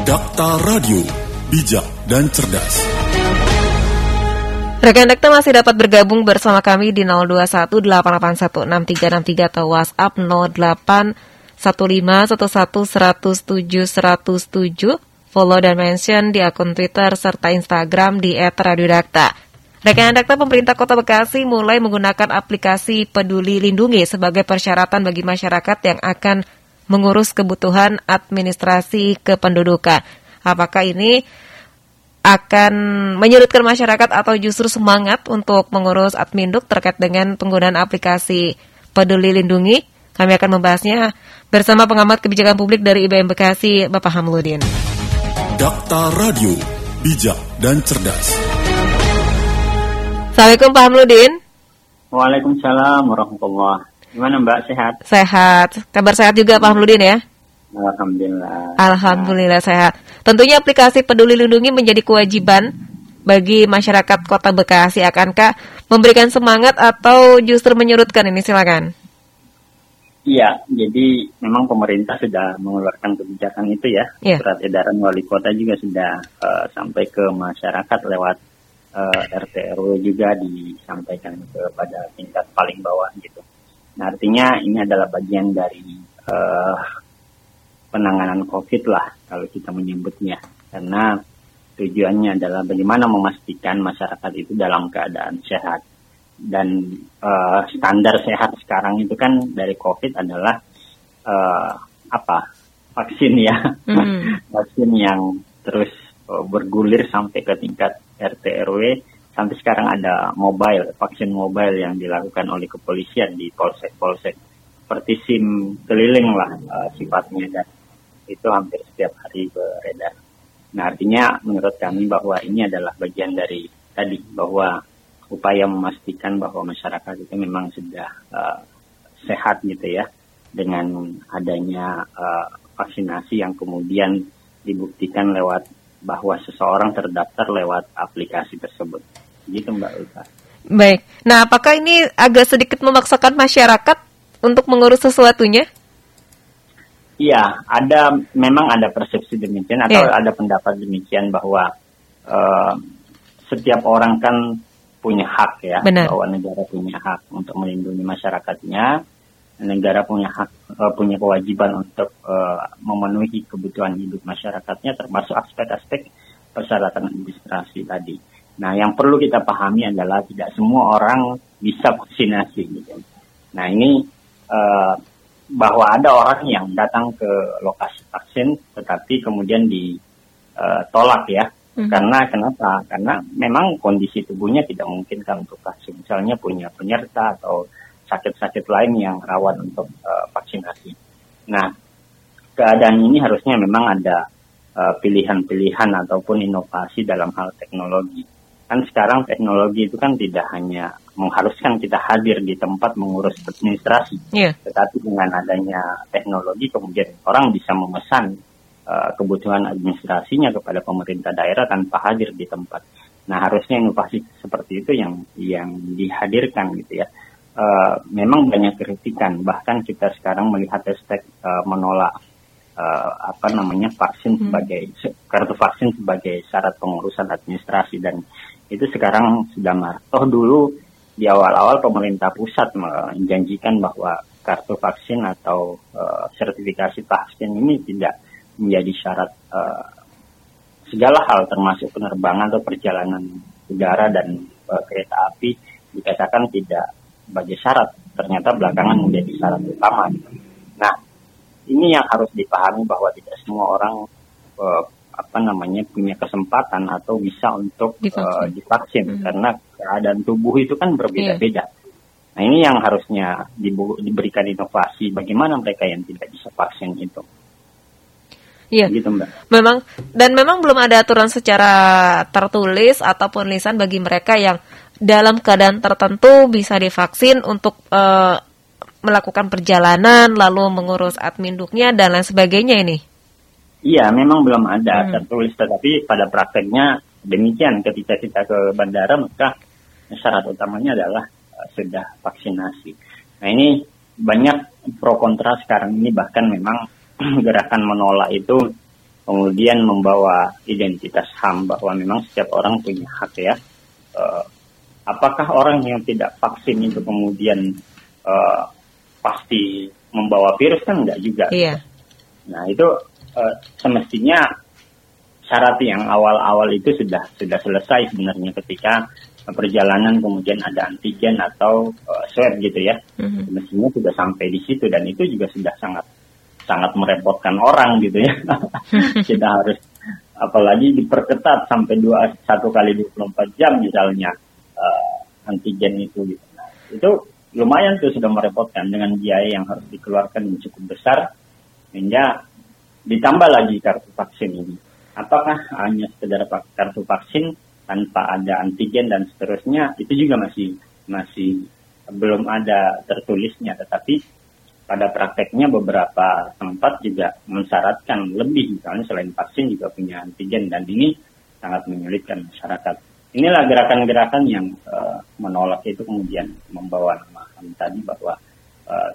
Dakta Radio, bijak dan cerdas. Rekan Dakta masih dapat bergabung bersama kami di 0218816363 atau WhatsApp 081511107107. Follow dan mention di akun Twitter serta Instagram di @radiodakta. Rekan Dakta pemerintah Kota Bekasi mulai menggunakan aplikasi Peduli Lindungi sebagai persyaratan bagi masyarakat yang akan mengurus kebutuhan administrasi kependudukan. Apakah ini akan menyurutkan masyarakat atau justru semangat untuk mengurus adminduk terkait dengan penggunaan aplikasi Peduli Lindungi? Kami akan membahasnya bersama pengamat kebijakan publik dari IBM Bekasi, Bapak Hamludin. Dakta Radio, bijak dan cerdas. Assalamualaikum Pak Hamludin. Waalaikumsalam warahmatullahi Gimana Mbak, sehat? Sehat. Kabar sehat juga Pak Hamludin ya? Alhamdulillah. Alhamdulillah sehat. Tentunya aplikasi Peduli Lindungi menjadi kewajiban bagi masyarakat Kota Bekasi. Akankah memberikan semangat atau justru menyurutkan ini? Silakan. Iya, jadi memang pemerintah sudah mengeluarkan kebijakan itu ya. Yeah. Surat edaran wali kota juga sudah uh, sampai ke masyarakat lewat uh, eh, RT RW juga disampaikan kepada tingkat paling bawah gitu. Nah, artinya ini adalah bagian dari uh, penanganan COVID lah kalau kita menyebutnya. Karena tujuannya adalah bagaimana memastikan masyarakat itu dalam keadaan sehat. Dan uh, standar sehat sekarang itu kan dari COVID adalah uh, apa? Vaksin ya. Mm. Vaksin yang terus uh, bergulir sampai ke tingkat RT RW sampai sekarang ada mobile, vaksin mobile yang dilakukan oleh kepolisian di polsek-polsek seperti SIM keliling lah uh, sifatnya dan itu hampir setiap hari beredar. Nah artinya menurut kami bahwa ini adalah bagian dari tadi bahwa upaya memastikan bahwa masyarakat itu memang sudah uh, sehat gitu ya dengan adanya uh, vaksinasi yang kemudian dibuktikan lewat bahwa seseorang terdaftar lewat aplikasi tersebut. Gitu Mbak Ulfa. Baik. Nah, apakah ini agak sedikit memaksakan masyarakat untuk mengurus sesuatunya? Iya, ada memang ada persepsi demikian atau yeah. ada pendapat demikian bahwa uh, setiap orang kan punya hak ya, Benar. bahwa negara punya hak untuk melindungi masyarakatnya, negara punya hak uh, punya kewajiban untuk uh, memenuhi kebutuhan hidup masyarakatnya, termasuk aspek-aspek persyaratan administrasi tadi. Nah, yang perlu kita pahami adalah tidak semua orang bisa vaksinasi. Gitu. Nah, ini uh, bahwa ada orang yang datang ke lokasi vaksin, tetapi kemudian ditolak eh, ya. Hmm. Karena kenapa? Karena memang kondisi tubuhnya tidak mungkin kan untuk vaksin. Misalnya punya penyerta atau sakit-sakit lain yang rawan untuk uh, vaksinasi. Nah, keadaan ini harusnya memang ada pilihan-pilihan uh, ataupun inovasi dalam hal teknologi kan sekarang teknologi itu kan tidak hanya mengharuskan kita hadir di tempat mengurus administrasi, yeah. tetapi dengan adanya teknologi kemudian orang bisa memesan uh, kebutuhan administrasinya kepada pemerintah daerah tanpa hadir di tempat. Nah harusnya inovasi seperti itu yang yang dihadirkan gitu ya. Uh, memang banyak kritikan, bahkan kita sekarang melihat hashtag uh, menolak uh, apa namanya vaksin hmm. sebagai kartu vaksin sebagai syarat pengurusan administrasi dan itu sekarang sudah marah. Toh dulu di awal-awal pemerintah pusat menjanjikan bahwa kartu vaksin atau uh, sertifikasi vaksin ini tidak menjadi syarat uh, segala hal termasuk penerbangan atau perjalanan udara dan uh, kereta api dikatakan tidak sebagai syarat ternyata belakangan menjadi syarat utama. Nah ini yang harus dipahami bahwa tidak semua orang uh, apa namanya punya kesempatan atau bisa untuk divaksin, uh, divaksin hmm. karena keadaan tubuh itu kan berbeda-beda. Yeah. Nah ini yang harusnya diberikan inovasi bagaimana mereka yang tidak bisa vaksin itu. Iya. Gitu, Mbak. Memang dan memang belum ada aturan secara tertulis ataupun lisan bagi mereka yang dalam keadaan tertentu bisa divaksin untuk uh, melakukan perjalanan lalu mengurus adminduknya dan lain sebagainya ini. Iya, memang belum ada hmm. tertulis, tetapi pada prakteknya demikian. Ketika kita ke bandara, maka syarat utamanya adalah uh, sudah vaksinasi. Nah ini banyak pro kontra sekarang ini bahkan memang gerakan menolak itu kemudian membawa identitas HAM bahwa memang setiap orang punya hak ya. Uh, apakah orang yang tidak vaksin itu kemudian uh, pasti membawa virus kan enggak juga. Iya. Nah itu uh, semestinya syarat yang awal-awal itu sudah sudah selesai sebenarnya ketika perjalanan kemudian ada antigen atau uh, swab gitu ya. Mm-hmm. Semestinya sudah sampai di situ dan itu juga sudah sangat sangat merepotkan orang gitu ya. Kita harus apalagi diperketat sampai dua satu kali 24 jam misalnya uh, antigen itu gitu. Nah, itu lumayan tuh sudah merepotkan dengan biaya yang harus dikeluarkan yang cukup besar sehingga ditambah lagi kartu vaksin ini. Apakah hanya sekedar kartu vaksin tanpa ada antigen dan seterusnya? Itu juga masih masih belum ada tertulisnya. Tetapi pada prakteknya beberapa tempat juga mensyaratkan lebih. Misalnya selain vaksin juga punya antigen. Dan ini sangat menyulitkan masyarakat. Inilah gerakan-gerakan yang uh, menolak itu kemudian membawa nama tadi bahwa uh,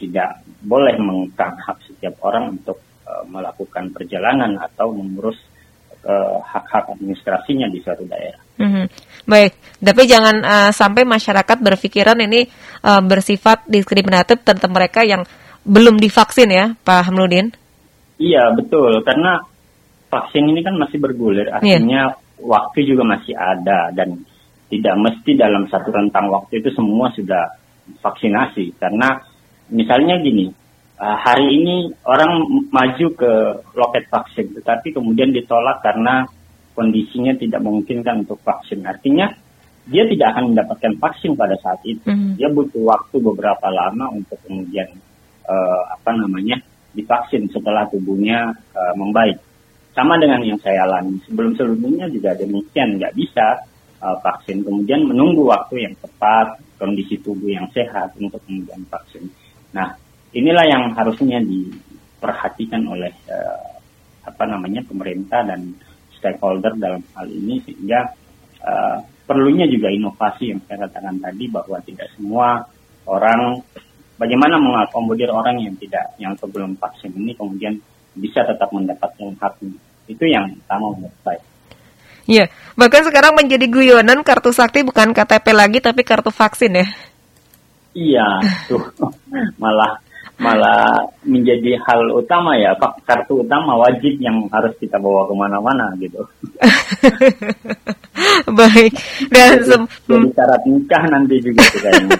tidak boleh mengekang hak setiap orang untuk melakukan perjalanan atau mengurus hak-hak administrasinya di suatu daerah. Mm-hmm. Baik, tapi jangan uh, sampai masyarakat berpikiran ini uh, bersifat diskriminatif terhadap mereka yang belum divaksin ya, Pak Hamludin? Iya betul, karena vaksin ini kan masih bergulir, iya. artinya yeah waktu juga masih ada dan tidak mesti dalam satu rentang waktu itu semua sudah vaksinasi karena misalnya gini uh, hari ini orang maju ke loket vaksin tetapi kemudian ditolak karena kondisinya tidak memungkinkan untuk vaksin. Artinya dia tidak akan mendapatkan vaksin pada saat itu. Mm. dia butuh waktu beberapa lama untuk kemudian uh, apa namanya divaksin setelah tubuhnya uh, membaik. Sama dengan yang saya alami. Sebelum sebelumnya juga demikian nggak bisa uh, vaksin. Kemudian menunggu waktu yang tepat kondisi tubuh yang sehat untuk kemudian vaksin. Nah inilah yang harusnya diperhatikan oleh uh, apa namanya pemerintah dan stakeholder dalam hal ini sehingga uh, perlunya juga inovasi yang saya katakan tadi bahwa tidak semua orang bagaimana mengakomodir orang yang tidak yang sebelum vaksin ini kemudian bisa tetap mendapatkan haknya. Itu yang utama menurut saya. Iya, bahkan sekarang menjadi guyonan kartu sakti bukan KTP lagi tapi kartu vaksin ya. Iya, tuh malah malah menjadi hal utama ya, kartu utama wajib yang harus kita bawa ke mana-mana gitu. Baik, dan jadi, jadi syarat nikah nanti juga kayaknya.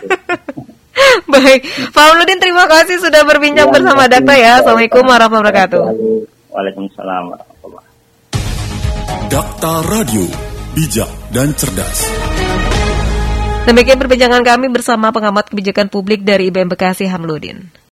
Baik, Pak Uludin terima kasih sudah berbincang ya, bersama Dakta ya. Assalamualaikum warahmatullahi wabarakatuh. Waalaikumsalam warahmatullahi Dakta Radio, bijak dan cerdas. Demikian perbincangan kami bersama pengamat kebijakan publik dari IBM Bekasi Hamludin.